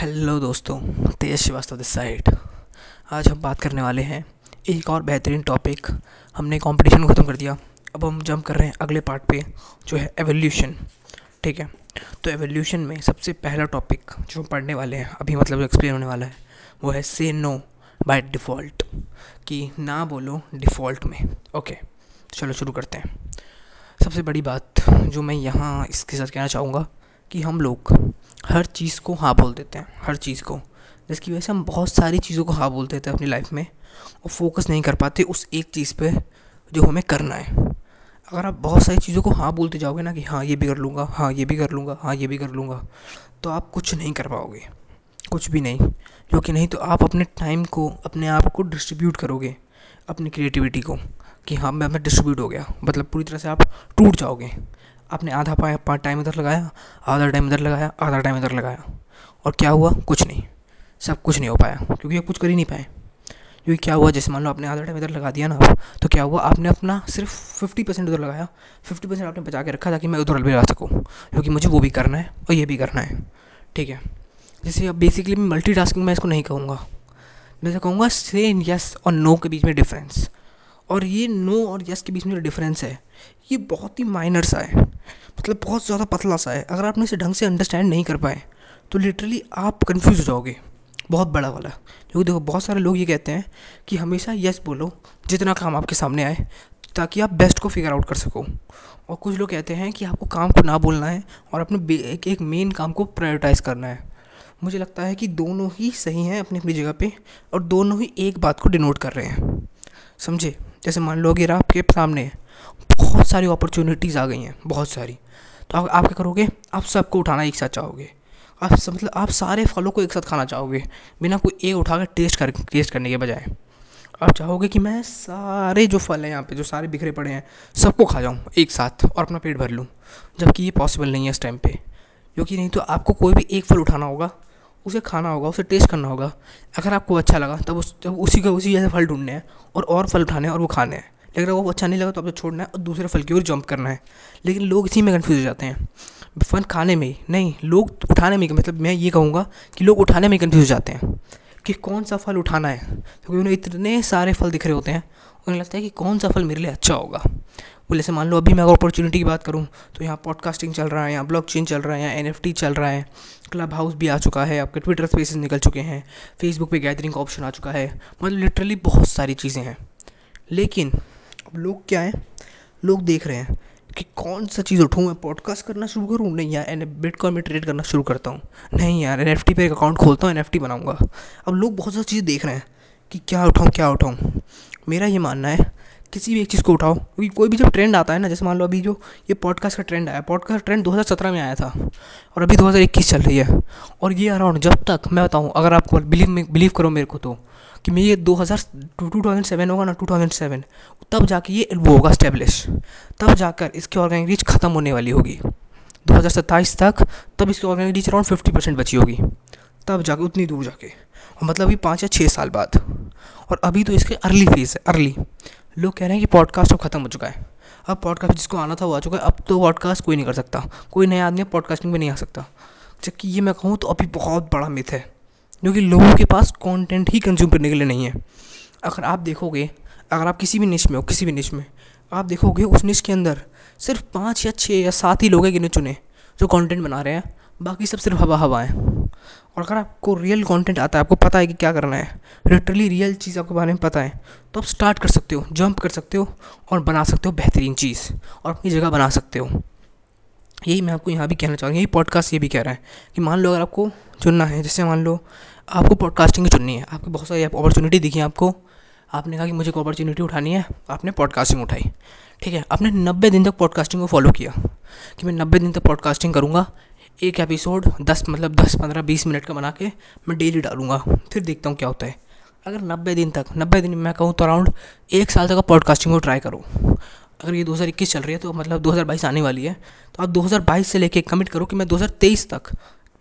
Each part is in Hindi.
हेलो दोस्तों तेज श्रीवास्तव दिस साइड आज हम बात करने वाले हैं एक और बेहतरीन टॉपिक हमने कंपटीशन ख़त्म कर दिया. अब हम जंप कर रहे हैं अगले पार्ट पे, जो है एवोल्यूशन ठीक है? तो एवोल्यूशन में सबसे पहला टॉपिक जो हम पढ़ने वाले हैं, अभी मतलब एक्सप्लेन होने वाला है, वो है से नो बाय डिफ़ॉल्ट कि ना बोलो डिफ़ॉल्ट में. ओके चलो शुरू करते हैं. सबसे बड़ी बात जो मैं यहाँ इसके साथ कहना चाहूँगा कि हम लोग हर चीज़ को हाँ बोल देते हैं, हर चीज़ को। जिसकी वजह से हम बहुत सारी चीज़ों को हाँ बोल देते हैं अपनी लाइफ में और फोकस नहीं कर पाते उस एक चीज़ पे जो हमें करना है। अगर आप बहुत सारी चीज़ों को हाँ बोलते जाओगे ना कि हाँ ये भी कर लूँगा हाँ ये भी कर लूँगा हाँ ये भी कर लूँगा तो आप कुछ नहीं कर पाओगे। कुछ भी नहीं, क्योंकि नहीं तो आप अपने टाइम को, अपने आप को डिस्ट्रीब्यूट करोगे, अपनी क्रिएटिविटी को, कि हाँ मैं मैं डिस्ट्रीब्यूट हो गया। मतलब पूरी तरह से आप टूट जाओगे। आपने आधा पार्ट टाइम इधर लगाया, आधा टाइम इधर लगाया, आधा टाइम इधर लगाया। और क्या हुआ? कुछ नहीं। सब कुछ नहीं हो पाया, क्योंकि आप कुछ कर ही नहीं पाए। क्योंकि क्या हुआ? जैसे मान लो आपने आधा टाइम इधर लगा दिया ना तो क्या हुआ? आपने अपना सिर्फ़ फिफ्टी परसेंट उधर लगाया। फिफ्टी परसेंट आपने बचा के रखा ताकि मैं उधर भी लगा सकूँ, क्योंकि मुझे वो भी करना है और ये भी करना है। ठीक है? जैसे अब बेसिकली मल्टी टास्किंग मैं इसको नहीं कहूँगा। मैं कहूँगा से यस और नो के बीच में डिफरेंस और ये नो और यस के बीच में जो डिफरेंस है, ये बहुत ही माइनर सा है। मतलब बहुत ज़्यादा पतला सा है। अगर आपने इसे ढंग से अंडरस्टैंड नहीं कर पाए तो लिटरली आप कन्फ्यूज़ हो जाओगे। बहुत बड़ा वाला। क्योंकि देखो, बहुत सारे लोग ये कहते हैं कि हमेशा यस बोलो, जितना काम आपके सामने आए, ताकि आप बेस्ट को फिगर आउट कर सको। और कुछ लोग कहते हैं कि आपको काम को ना बोलना है और अपने एक एक मेन काम को प्रायोरिटाइज़ करना है। मुझे लगता है कि दोनों ही सही हैं अपनी अपनी जगह पे और दोनों ही एक बात को डिनोट कर रहे हैं। समझे? जैसे मान लो अगर आपके सामने बहुत सारी अपॉर्चुनिटीज़ आ गई हैं बहुत सारी। तो आप, आप क्या करोगे? आप सबको उठाना एक साथ चाहोगे। आप सब मतलब आप सारे फलों को एक साथ खाना चाहोगे बिना कोई एक उठाकर टेस्ट कर टेस्ट करने के बजाय। आप चाहोगे कि मैं सारे जो फल हैं यहाँ पे जो सारे बिखरे पड़े हैं सबको खा जाऊँ एक साथ और अपना पेट भर लूँ जबकि ये पॉसिबल नहीं है इस टाइम पे। क्योंकि नहीं तो आपको कोई भी एक फल उठाना होगा। उसे खाना होगा, उसे टेस्ट करना होगा। अगर आपको अच्छा लगा, तब उस, तब उसी का, उसी जैसे फल ढूँढने हैं और और फल उठाने हैं और वो खाने हैं। लेकिन अगर वो अच्छा नहीं लगा तो आपको छोड़ना है और दूसरे फल की ओर जंप करना है। लेकिन लोग इसी में कन्फ्यूज़ हो जाते हैं। फल खाने में ही नहीं, लोग उठाने में मतलब मैं ये कहूँगा कि लोग उठाने में कन्फ्यूज़ हो जाते हैं कि कौन सा फल उठाना है। क्योंकि उन्हें इतने सारे फल दिख रहे होते हैं, उन्हें लगता है कि कौन सा फल मेरे लिए अच्छा होगा। वो जैसे मान लो, अभी मैं अगर अपॉर्चुनिटी की बात करूँ तो यहाँ पॉडकास्टिंग चल रहा है, यहाँ ब्लॉक चेन चल रहा है, यहाँ एन चल रहा है क्लब हाउस भी आ चुका है, आपके ट्विटर स्पेसेस निकल चुके हैं फेसबुक पे गैदरिंग का ऑप्शन आ चुका है मतलब लिटरली बहुत सारी चीज़ें हैं। लेकिन अब लोग क्या हैं? लोग देख रहे हैं कि कौन सा चीज़ उठूँ, मैं पॉडकास्ट करना शुरू करूँ? नहीं यार एन बिटकॉइन में ट्रेड करना शुरू करता हूँ। नहीं यार एन पे एक अकाउंट खोलता हूँ एन एफ़ टी बनाऊँगा। अब लोग बहुत सारी चीज़ें देख रहे हैं कि क्या उठाऊँ क्या उठाऊँ। मेरा ये मानना है किसी भी एक चीज़ को उठाओ। क्योंकि कोई भी जब ट्रेंड आता है ना, जैसे मान लो अभी जो ये पॉडकास्ट का ट्रेंड आया पॉडकास्ट ट्रेंड 2017 में आया था और अभी 2021 चल रही है। और ये अराउंड जब तक मैं बताऊँ, अगर आपको बिलीव बिलीव करो मेरे को तो कि मैं ये दो हज़ार टू थाउज़ेंड सेवन होगा ना टू थाउज़ेंड सेवन तब जाके ये वो होगा स्टेब्लिश तब जाकर इसकी ऑर्गेनिक रीच ख़त्म होने वाली होगी। दो हज़ार सत्ताईस तक, तब इसकी organic reach around fifty percent बची होगी। तब जाके, उतनी दूर जाके। और मतलब अभी पाँच या छः साल बाद। और अभी तो इसके अर्ली फ़ेज़ है अर्ली लोग कह रहे हैं कि पॉडकास्ट अब ख़त्म हो चुका है। अब पॉडकास्ट जिसको आना था वो आ चुका है। अब तो पॉडकास्ट कोई नहीं कर सकता। कोई नया आदमी पॉडकास्टिंग में नहीं आ सकता। जबकि ये मैं कहूँ तो अभी बहुत बड़ा मिथ है। क्योंकि लोगों के पास कॉन्टेंट ही कंज्यूम करने के लिए नहीं है। अगर आप देखोगे, अगर आप किसी भी निश में हो, किसी भी निश में, आप देखोगे उस निश के अंदर सिर्फ़ पाँच या छः या सात ही लोग हैं गिने चुने, जो कंटेंट बना रहे हैं। बाकी सब सिर्फ़ हवा हवा है। और अगर आपको रियल कंटेंट आता है, आपको पता है कि क्या करना है लिटरली रियल चीज़ आपके बारे में पता है तो आप स्टार्ट कर सकते हो जंप कर सकते हो और बना सकते हो बेहतरीन चीज़ और अपनी जगह बना सकते हो। यही मैं आपको यहाँ भी कहना चाहूँगा, यही पॉडकास्ट ये भी कह रहा है कि मान लो अगर आपको चुनना है, जैसे मान लो आपको पॉडकास्टिंग चुननी है, आपको बहुत सारी अपॉर्चुनिटी दिखी आपको, आपने कहा कि मुझे को अपॉर्चुनिटी उठानी है, आपने पॉडकास्टिंग उठाई, ठीक है, आपने नब्बे दिन तक पॉडकास्टिंग को फॉलो किया कि मैं नब्बे दिन तक पॉडकास्टिंग करूँगा एक एपिसोड दस मतलब दस, पंद्रह, बीस मिनट का बना के मैं डेली डालूँगा। फिर देखता हूँ क्या होता है। अगर नब्बे दिन तक, नब्बे दिन मैं कहूँ तो अराउंड एक साल तक पॉडकास्टिंग को ट्राई करो। अगर ये 2021 चल रही है तो मतलब 2022 आने वाली है। तो आप 2022 से लेके कमिट करो कि मैं 2023 तक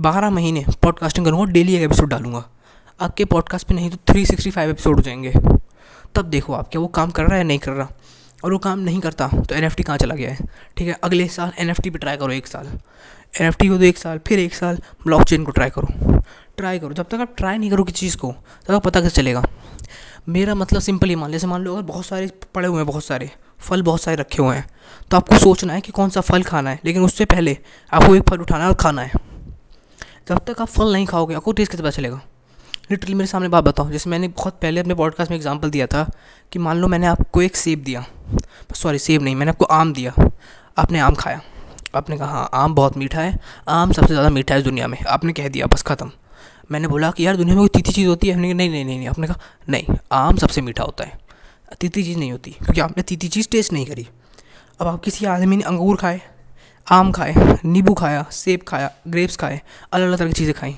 12 महीने पॉडकास्टिंग करूँगा डेली एक एपिसोड डालूँगा। आपके पॉडकास्ट पे नहीं तो 365 एपिसोड हो जाएँगे। तब देखो आप क्या वो काम कर रहा है या नहीं कर रहा। और वो काम नहीं करता तो एन एफ़ टी कहाँ चला गया है? ठीक है, अगले साल एन पे ट्राई करो एक साल। एन एफ़ टी को तो एक साल, फिर एक साल ब्लॉक चेन को ट्राई करो। ट्राई करो। जब तक आप ट्राई नहीं करो किसी चीज़ को, तब तक पता कैसे चलेगा? मेरा मतलब सिंपल ही मान, जैसे मान लो अगर बहुत सारे पड़े हुए हैं, बहुत सारे, फल बहुत सारे रखे हुए हैं तो आपको सोचना है कि कौन सा फल खाना है, लेकिन उससे पहले आपको एक फल उठाना है और खाना है। जब तक आप फल नहीं खाओगे, आपको टेस्ट कैसे पता चलेगा? लिटरली मेरे सामने बात बताऊँ, जैसे मैंने बहुत पहले अपने पॉडकास्ट में एग्ज़ाम्पल दिया था कि मान लो मैंने आपको एक सेब दिया। सॉरी सेब नहीं, मैंने आपको आम दिया। आपने आम खाया। आपने कहा हाँ आम बहुत मीठा है। आम सबसे ज़्यादा मीठा है इस दुनिया में। आपने कह दिया, बस ख़त्म। मैंने बोला कि, यार, दुनिया में कोई तीखी चीज़ होती है? नहीं नहीं नहीं नहीं। आपने कहा, नहीं, आम सबसे मीठा होता है। तीती चीज़ नहीं होती, क्योंकि आपने तीती चीज़ टेस्ट नहीं करी। अब आप किसी आदमी ने अंगूर खाए, आम खाए, नींबू खाया, सेब खाया ग्रेप्स खाए अलग अलग तरह की चीज़ें खाई,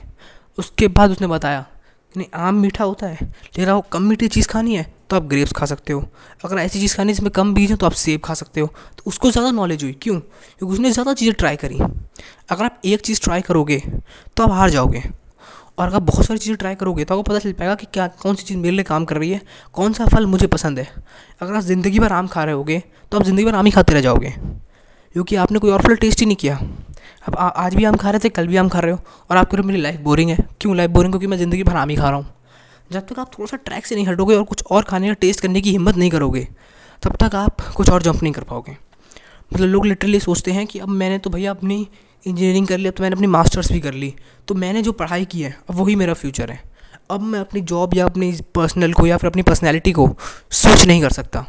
उसके बाद उसने बताया नहीं आम मीठा होता है। लेकिन आपको कम मीठी चीज़ खानी है तो आप ग्रेप्स खा सकते हो। अगर ऐसी चीज़ खानी है जिसमें कम बीज है तो आप सेब खा सकते हो। तो उसको ज़्यादा नॉलेज हुई। क्यों? क्योंकि उसने ज़्यादा चीज़ें ट्राई करी। अगर आप एक चीज़ ट्राई करोगे तो आप हार जाओगे। और अगर बहुत सारी चीज़ें ट्राई करोगे तो आपको पता चल पाएगा कि क्या, कौन सी चीज़ मेरे लिए काम कर रही है, कौन सा फल मुझे पसंद है। अगर आप ज़िंदगी भर आम खा रहे होगे तो आप ज़िंदगी भर आम ही खाते रह जाओगे। क्योंकि आपने कोई और फल टेस्ट ही नहीं किया। अब आज भी आम खा रहे थे, कल भी आम खा रहे हो। और आप कह रहे हो मेरी लाइफ बोरिंग है। क्यों लाइफ बोरिंग क्योंकि मैं ज़िंदगी भर आम ही खा रहा हूँ। जब तक आप थोड़ा सा ट्रैक से नहीं हटोगे और कुछ और खाने का टेस्ट करने की हिम्मत नहीं करोगे, तब तक आप कुछ और जंप नहीं कर पाओगे। मतलब लोग लिटरली सोचते हैं कि अब मैंने तो भैया अपनी इंजीनियरिंग कर ली, अब तो मैंने अपनी मास्टर्स भी कर ली। तो मैंने जो पढ़ाई की है, अब वही मेरा फ्यूचर है। अब मैं अपनी जॉब या अपनी पर्सनल को या फिर अपनी पर्सनैलिटी को स्विच नहीं कर सकता।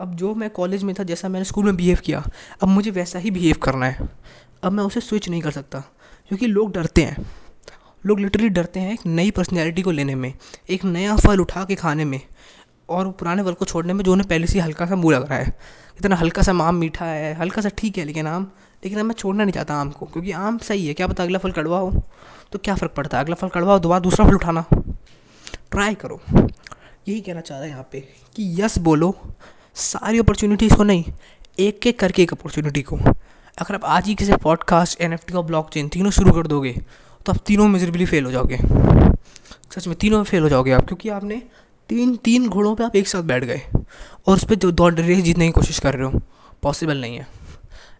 अब जो मैं कॉलेज में था, जैसा मैंने स्कूल में बिहेव किया, अब मुझे वैसा ही बिहेव करना है। अब मैं उसे स्विच नहीं कर सकता, क्योंकि लोग डरते हैं। लोग लिटरली डरते हैं एक नई पर्सनैलिटी को लेने में, एक नया फल उठा के खाने में और पुराने फल को छोड़ने में जो उन्हें पहले से हल्का सा मुँह लग रहा है। इतना हल्का सा आम मीठा है, हल्का सा ठीक है लेकिन आम, लेकिन अब मैं छोड़ना नहीं चाहता आम को, क्योंकि आम सही है, क्या पता अगला फल कड़वा हो तो क्या फ़र्क पड़ता है? अगला फल कड़वा हो दोबारा दूसरा फल उठाना। ट्राई करो। यही कहना चाह रहा है यहाँ पे कि यस बोलो, सारी अपॉर्चुनिटीज़ को नहीं एक एक करके एक अपॉर्चुनिटी को। अगर आप आज ही किसी पॉडकास्ट एन एफ़ टी का ब्लॉक चेन तीनों शुरू कर दोगे तो आप तीनों मिजरेबली फेल हो जाओगे। सच में तीनों में फेल हो जाओगे आप, क्योंकि आपने तीन तीन घोड़ों पे आप एक साथ बैठ गए और उस पर जो दौड़ रेस जीतने की कोशिश कर रहे हो पॉसिबल नहीं है।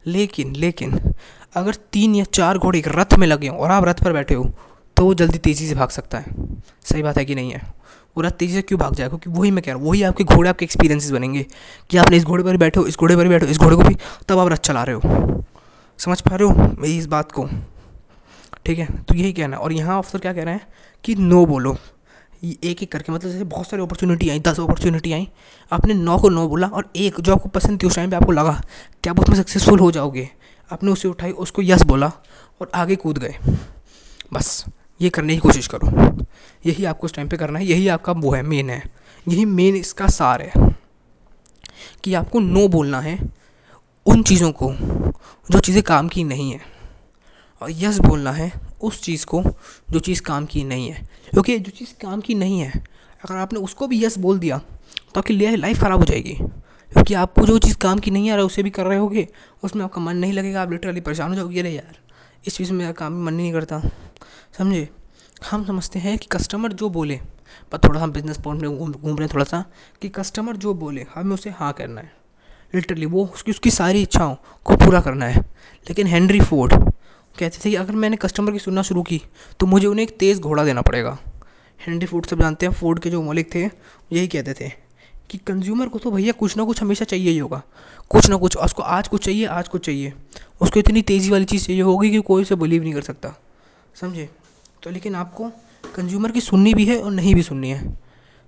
लेकिन लेकिन, अगर तीन या चार घोड़े एक रथ में लगे हों और आप रथ पर बैठे हो तो वो जल्दी तेज़ी से भाग सकता है। सही बात है कि नहीं है? वो रथ तेज़ी से क्यों भाग जाएगा क्योंकि वही मैं कह रहा हूँ, वही आपके घोड़े, आपके एक्सपीरियंसेस बनेंगे कि आपने इस घोड़े पर बैठे हो, इस घोड़े पर बैठे इस घोड़े को भी, तब आप रथ चला रहे हो। समझ पा रहे हो मेरी इस बात को? ठीक है तो यही कहना है। और यहाँ अफसर क्या कह रहे हैं कि नो बोलो। एक एक करके मतलब जैसे बहुत सारी अपॉर्चुनिटी आई, दस अपॉर्चुनिटी आई। आपने नौ को नो बोला और एक जो आपको पसंद थी उस टाइम पे आपको लगा कि आप उसमें सक्सेसफुल हो जाओगे? आपने उसे उठाई, उसको यस बोला और आगे कूद गए। बस, ये करने की कोशिश करो। यही आपको उस टाइम पे करना है, यही आपका वो है मेन है। यही मेन इसका सार है कि आपको नो बोलना है उन चीज़ों को, जो चीज़ें काम की नहीं है। और यस बोलना है उस चीज़ को, जो चीज़ काम की नहीं है। क्योंकि जो चीज़ काम की नहीं है, अगर आपने उसको भी यस बोल दिया तो आपकी लाइफ ख़राब हो जाएगी। क्योंकि आपको जो चीज़ काम की नहीं है उसे भी कर रहे होगे, उसमें आपका मन नहीं लगेगा, आप लिटरली परेशान हो जाओगे, अरे यार, इस चीज़ में मेरा काम मन नहीं करता। समझे? हम समझते हैं कि कस्टमर जो बोले, पर थोड़ा हम बिज़नेस पॉइंट में घूम रहे हैं थोड़ा सा, कि कस्टमर जो बोले, हमें उसे हाँ करना है। लिटरली, वो उसकी उसकी सारी इच्छाओं को पूरा करना है। लेकिन हेनरी फोर्ड कहते थे कि अगर मैंने कस्टमर की सुनना शुरू की तो मुझे उन्हें एक तेज़ घोड़ा देना पड़ेगा। हेनरी फोर्ड सब जानते हैं, फोर्ड के जो मलिक थे, यही कहते थे कि कंज्यूमर को तो भैया कुछ ना कुछ हमेशा चाहिए ही होगा। कुछ ना कुछ, उसको आज कुछ चाहिए, आज कुछ चाहिए। उसको इतनी तेज़ी वाली चीज़ चाहिए होगी कि कोई उसे बिलीव नहीं कर सकता। समझे? तो लेकिन आपको कंज्यूमर की सुननी भी है और नहीं भी सुननी है।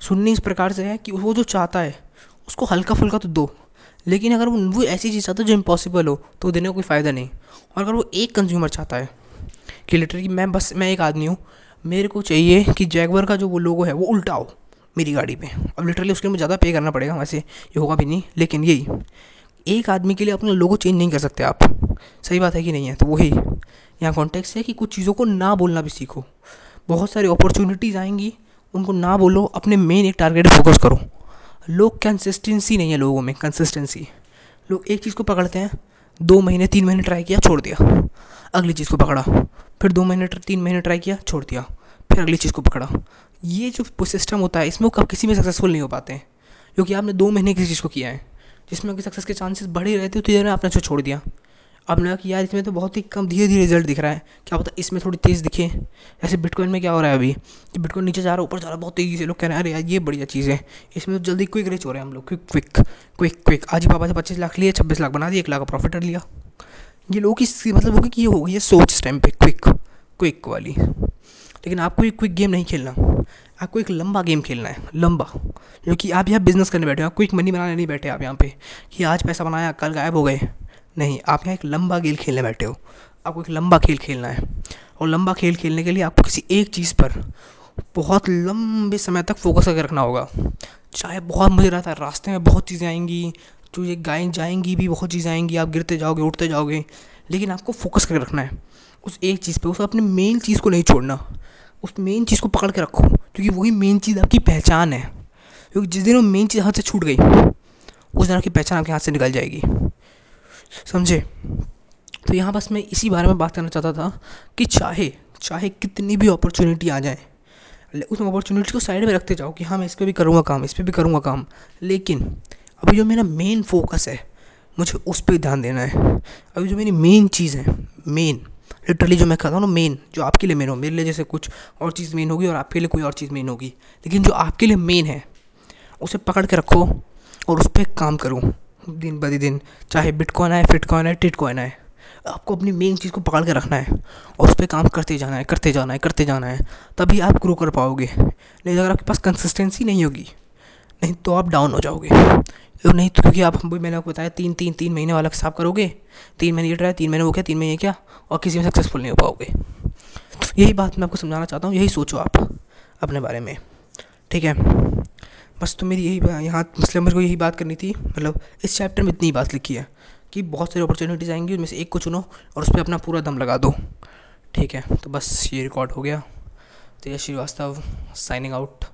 सुननी इस प्रकार से है कि वो जो चाहता है, उसको हल्का फुल्का तो दो। लेकिन अगर वो ऐसी चीज़ चाहता है जो इम्पॉसिबल हो तो देने का कोई फ़ायदा नहीं। और अगर वो एक कंज्यूमर चाहता है कि लिटरली मैं बस, मैं एक आदमी हूँ, मेरे को चाहिए कि जैगवर का जो वो लोगो है, वो उल्टा हो मेरी गाड़ी पे। अब लिटरली उसके लिए मुझे ज़्यादा पे करना पड़ेगा वैसे, ये होगा भी नहीं, लेकिन यही, एक आदमी के लिए अपना लोगो चेंज नहीं कर सकते आप। सही बात है कि नहीं है? तो वही, यहाँ कॉन्टेक्स्ट है कि कुछ चीज़ों को ना बोलना भी सीखो। बहुत सारी अपॉर्चुनिटीज़ आएँगी, उनको ना बोलो, अपने मेन एक टारगेट फोकस करो। लोग कंसिस्टेंसी नहीं है लोगों में कंसिस्टेंसी लोग एक चीज़ को पकड़ते हैं, दो महीने, तीन महीने ट्राई किया, छोड़ दिया। अगली चीज़ को पकड़ा, फिर दो महीने, तीन महीने ट्राई किया, छोड़ दिया, फिर अगली चीज़ को पकड़ा। ये जो सिस्टम होता है, इसमें वो किसी में सक्सेसफुल नहीं हो पाते हैं। क्योंकि आपने दो महीने किसी चीज़ को किया है, जिसमें सक्सेस के चांसेस बढ़े रहते हो तो आपने उसको छोड़ दिया। अब लगा कि यार इसमें तो बहुत ही कम धीरे धीरे रिज़ल्ट दिख रहा है। क्या पता इसमें थोड़ी तेज़ दिखे। ऐसे बिटकॉइन में क्या हो रहा है अभी? कि बिटकॉइन नीचे जा रहा है, ऊपर जा रहा है, बहुत तेज़ी से लोग कह रहे हैं, अरे यार, ये बढ़िया चीज़ है। इसमें तो जल्दी क्विक रिच हो रहे हैं हम लोग। क्विक क्विक क्विक क्विक आज ही पापा से पच्चीस लाख लिए, छब्बीस लाख बना दिए, एक लाख का प्रॉफिट कर लिया। ये लोगों की मतलब होगी कि ये हो गई है सोच इस टाइम पे। क्विक क्विक वाली। लेकिन आपको ये क्विक गेम नहीं खेलना। आपको एक लंबा गेम खेलना है। लंबा। क्योंकि आप यहाँ बिज़नेस करने बैठे हो, आप क्विक मनी बनाने नहीं बैठे आप यहाँ पे। कि आज पैसा बनाया, कल गायब हो गए। नहीं, आप यहाँ एक लंबा खेल खेलने बैठे हो। आपको एक लंबा खेल खेलना है। और लंबा खेल खेलने के लिए आपको किसी एक चीज़ पर बहुत लंबे समय तक फोकस करके रखना होगा। चाहे बहुत मुझे रहता है रास्ते में बहुत चीज़ें आएँगी, जो ये गाय जाएँगी भी बहुत चीज़ें आएँगी, आप गिरते जाओगे उठते जाओगे, लेकिन आपको फोकस करके रखना है। उस एक चीज़ पे, उस अपने मेन चीज़ को नहीं छोड़ना। उस मेन चीज़ को पकड़ के रखो, क्योंकि वही मेन चीज़ आपकी पहचान है। क्योंकि जिस दिन वो मेन चीज़ हाथ से छूट गई, उस दिन आपकी पहचान आपके हाथ से निकल जाएगी। समझे? तो यहाँ बस मैं इसी बारे में बात करना चाहता था कि चाहे चाहे कितनी भी अपॉर्चुनिटी आ जाए उस अपॉर्चुनिटी को साइड में रखते जाओ कि हाँ मैं इस पर भी करूँगा काम, इस पर भी करूँगा काम। लेकिन अभी जो मेरा मेन फोकस है, मुझे उस पर ध्यान देना है। अभी जो मेरी मेन चीज़ है मेन लिटरली जो मैं कहता हूँ ना मेन जो आपके लिए मेन हो, मेरे लिए जैसे कुछ और चीज़ मेन होगी और आपके लिए कोई और चीज़ मेन होगी। लेकिन जो आपके लिए मेन है, उसे पकड़ के रखो और उस पर काम करो। दिन ब दिन, चाहे बिटकॉइन आए फिटकॉइन आए टिटकॉइन आए, आपको अपनी मेन चीज़ को पकड़ के रखना है और उस पर काम करते जाना है, करते जाना है, करते जाना है, तभी आप ग्रो कर पाओगे। नहीं अगर आपके पास कंसिस्टेंसी नहीं होगी, नहीं तो आप डाउन हो जाओगे। तो नहीं तो क्योंकि आप, हम भी मैंने आपको बताया, तीन तीन तीन महीने वाला हिसाब करोगे, तीन महीने ये ट्राई तीन महीने वो क्या, तीन महीने क्या, और किसी में सक्सेसफुल नहीं हो पाओगे। यही बात मैं आपको समझाना चाहता हूँ, यही सोचो आप अपने बारे में। ठीक है? बस तो मेरी यही यहाँ मतलब मेरे को यही बात करनी थी मतलब इस चैप्टर में इतनी बात लिखी है कि बहुत सारी अपॉर्चुनिटीज़ आएँगी, उनमें से एक को चुनो और उस पर अपना पूरा दम लगा दो। ठीक है तो बस ये रिकॉर्ड हो गया। तो श्रीवास्तव साइनिंग आउट